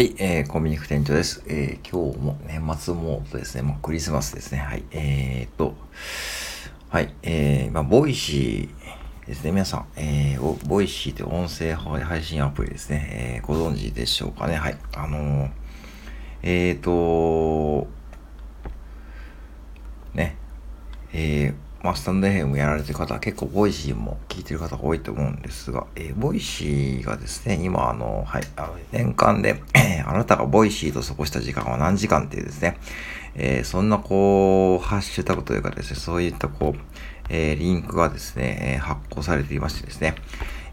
はい、えー、コンビニ副店長です。えー、今日も年末モードですね。もうクリスマスですね。はい、えー、っと、はい、えー、まあ、 Voicyですね。皆さん、えー、 Voicyという音声配信アプリですね。えー、ご存知でしょうかね。はい、あのー、えー、っと、ね、えー、まあ、スタンド FM やられてる方は結構 Voicyも聞いてる方が多いと思うんですが、えー、 Voicyがですね、今あの、はい、あの年間で、え あなたが Voicyと過ごした時間は何時間っていうですね、えー、そんなこう、ハッシュタグというかですね、そういったこう、えー、リンクがですね、え発行されていましてですね、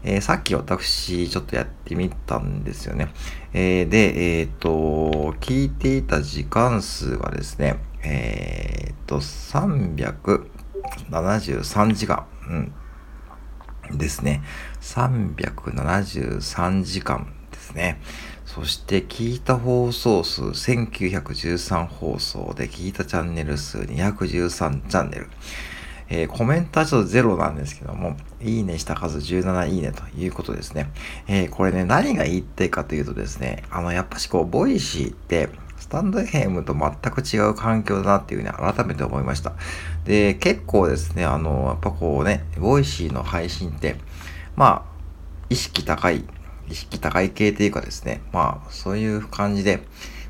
えー、さっき私ちょっとやってみたんですよね。えー、で、えっ、と、聞いていた時間数がですね、えっ、と、300、73時間、うん、ですね。373時間ですね。そして聞いた放送数1913放送で聞いたチャンネル数213チャンネル。えー、コメントはちょっとゼロなんですけども、いいねした数17いいねということですね。えー、これね、何が言いたいかというとですね、あの、やっぱしこう、ボイシーって、スタンド FM と全く違う環境だなっていうふうに改めて思いました。で、結構ですね、あの、やっぱこうね、 Voicyの配信って、まあ、意識高い、意識高い系っていうかですね、まあ、そういう感じで、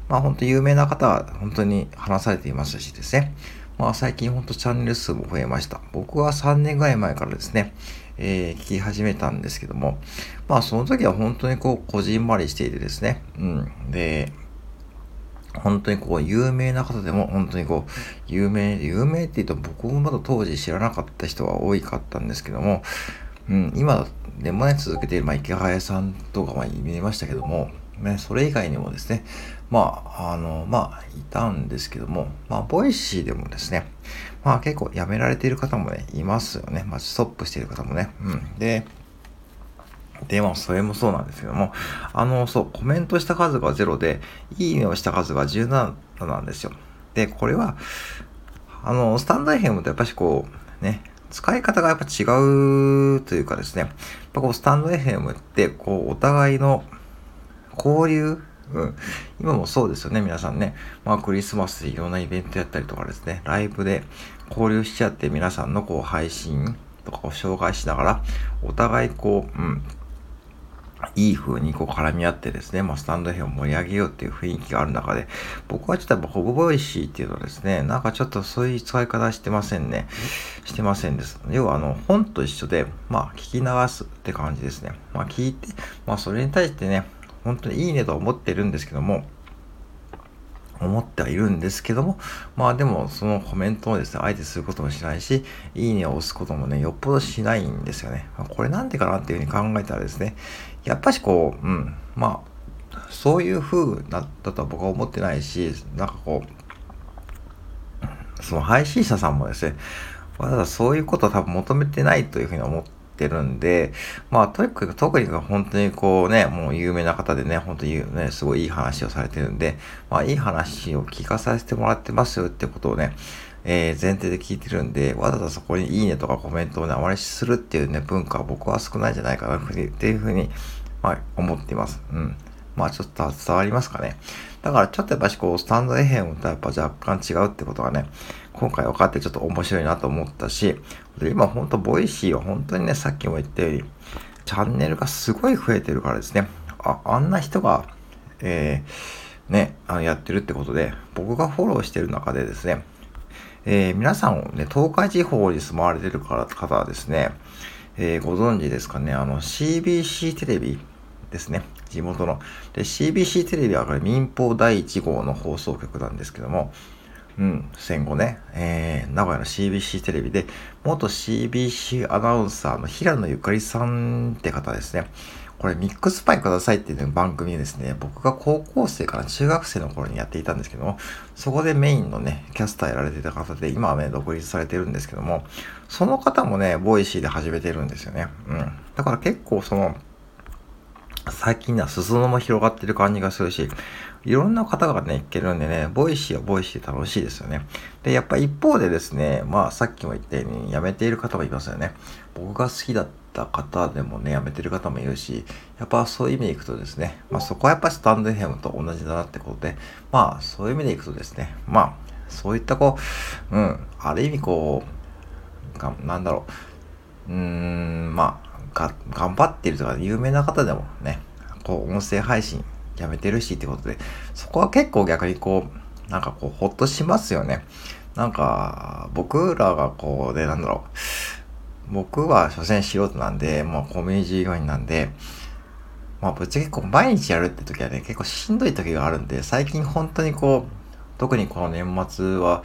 まあ、本当有名な方は本当に話されていますしですね、まあ、最近本当チャンネル数も増えました。僕は3年ぐらい前からですね、えー、聞き始めたんですけども、まあ、その時は本当にこう、こじんまりしていてですね、うん。で、本当にこう、有名な方でも、本当にこう、有名、有名って言うと僕もまだ当時知らなかった人は多いかったんですけども、うん、今でもね、続けている、まあ、イケハヤさんとか、まあ、見ましたけども、ね、それ以外にもですね、まあ、あの、まあ、いたんですけども、まあ、 Voicyでもですね、まあ、結構辞められている方もね、いますよね。まあ、ストップしている方もね。うん。で、で、まあ、それもそうなんですけども、あの、そう、コメントした数が0で、いいねをした数が17なんですよ。で、これは、あの、スタンド FM とやっぱしこう、ね、使い方がやっぱ違うというかですね、やっぱこう、スタンド FM って、こう、お互いの交流、うん、今もそうですよね、皆さんね。まあ、クリスマスでいろんなイベントやったりとかですね、ライブで交流しちゃって皆さんのこう、配信とかを紹介しながら、お互いこう、うん、いい風にこう絡み合ってですね、まあ、スタンド編を盛り上げようっていう雰囲気がある中で、僕はちょっとやっぱ僕Voicy っていうのはですね、なんかちょっとそういう使い方してませんね。してませんです。要はあの、本と一緒で、まあ、聞き流すって感じですね。まあ、聞いて、まあ、それに対してね、本当にいいねと思ってるんですけども、思ってはいるんですけども、まあでもそのコメントをですね、あえてすることもしないし、いいねを押すこともね、よっぽどしないんですよね。これなんでかなっていうふうに考えたらですね、やっぱしこう、うん、まあ、そういう風だったとは僕は思ってないし、なんかこう、その配信者さんもですね、わざわざそういうことを多分求めてないというふうに思ってってるんで、まあ、とにかく、特に本当にこうね、もう有名な方でね、本当にね、すごいいい話をされてるんで、まあ、いい話を聞かさせてもらってますよってことをね、えー、前提で聞いてるんで、わざわざそこにいいねとかコメントをね、あまりするっていうね、文化は僕は少ないんじゃないかなっていうふうに、まあ、思っています。うん。まあちょっと伝わりますかね。だからちょっとやっぱしこう、スタンド FM とやっぱ若干違うってことがね、今回分かってちょっと面白いなと思ったし、今ほんとボイシーは本当にね、さっきも言ったように、チャンネルがすごい増えてるからですね。あ、あんな人が、えー、ね、あのやってるってことで、僕がフォローしてる中でですね、えー、皆さんね、東海地方に住まわれてる方はですね、えー、ご存知ですかね、あの CBC テレビですね。地元の。で、CBC テレビはこれ民放第1号の放送局なんですけども、うん、戦後ね、えー、名古屋の CBC テレビで、元 CBC アナウンサーの平野ゆかりさんって方ですね。これミックスパイくださいっていう、番組ですね、僕が高校生から中学生の頃にやっていたんですけども、そこでメインのね、キャスターやられてた方で、今はね、独立されてるんですけども、その方もね、 Voicyで始めてるんですよね。うん。だから結構その、最近ね、裾野も広がってる感じがするし、いろんな方がね、いけるんでね、 Voicyは Voicy楽しいですよね。で、やっぱ一方でですね、まあさっきも言ったように辞めている方もいますよね。僕が好きだった方でもね、辞めてる方もいるし、やっぱそういう意味でいくとですね、まあそこはやっぱスタンド FM と同じだなってことで、まあそういう意味でいくとですね、まあそういったこう、うん、ある意味こう、なんだろう、うーん、まあ、が、頑張ってるとか有名な方でもね、こう音声配信やめてるしってことで、そこは結構逆にこう、なんかこう、ほっとしますよね。なんか、僕らがこうで、なんだろう。僕は所詮素人なんで、まあコミュニティ業員なんで、まあぶっちゃけこう毎日やるって時はね、結構しんどい時があるんで、最近本当にこう、特にこの年末は、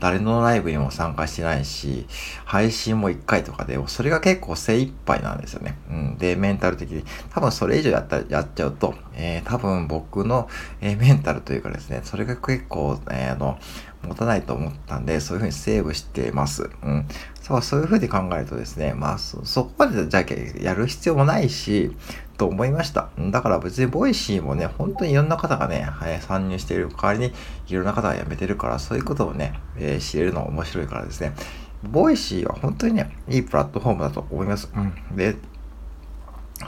誰のライブにも参加してないし、配信も1回とかで、それが結構精一杯なんですよね。うん。で、メンタル的に。多分それ以上やったら、やっちゃうと、えー、多分僕の、えー、メンタルというかですね、それが結構、えー、あの、持たないと思ったんで、そういうふうにセーブしてます。うん。そう、そういうふうに考えるとですね、まあ、そ、そこまでじゃあやる必要もないし、と思いました。だから別に Voicyもね、本当にいろんな方がね、参入している代わりにいろんな方が辞めてるから、そういうことをね、えー、知れるのは面白いからですね。 Voicyは本当にね、いいプラットフォームだと思います。うん。で、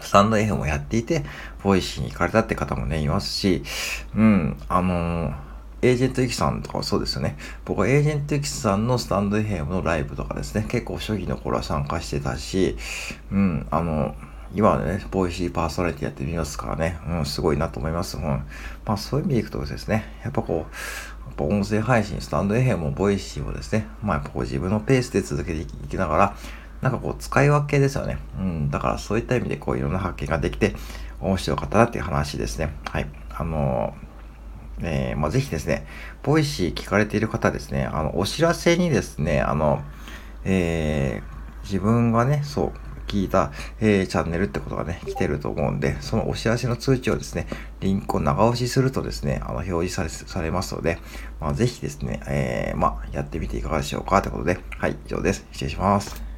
スタンド F もやっていて、 Voicyに行かれたって方もね、いますし、うん、あのーエージェントユキさんとかそうですよね。僕はエージェントユキさんのスタンド FM のライブとかですね、結構初期の頃は参加してたし、うん、あの、今はね、 Voicy パーソナリティやってみますからね、うん、すごいなと思います。うん。まあそういう意味でいくとですね、やっぱこう、やっぱ音声配信、スタンド FM も Voicy もですね、まあやっぱこう自分のペースで続けていきながら、なんかこう使い分けですよね。うん。だからそういった意味でこういろんな発見ができて面白かったなっていう話ですね。はい。あのー、えー、まあ、ぜひですね、 Voicy 聞かれている方ですね、あの、お知らせにですね、あの、えー、自分がね、そう、聞いた、えー、チャンネルってことがね、来てると思うんで、そのお知らせの通知をですね、リンクを長押しするとですね、あの、表示されますので、まあ、ぜひですね、えー、まあ、やってみていかがでしょうかということで、はい、以上です。失礼します。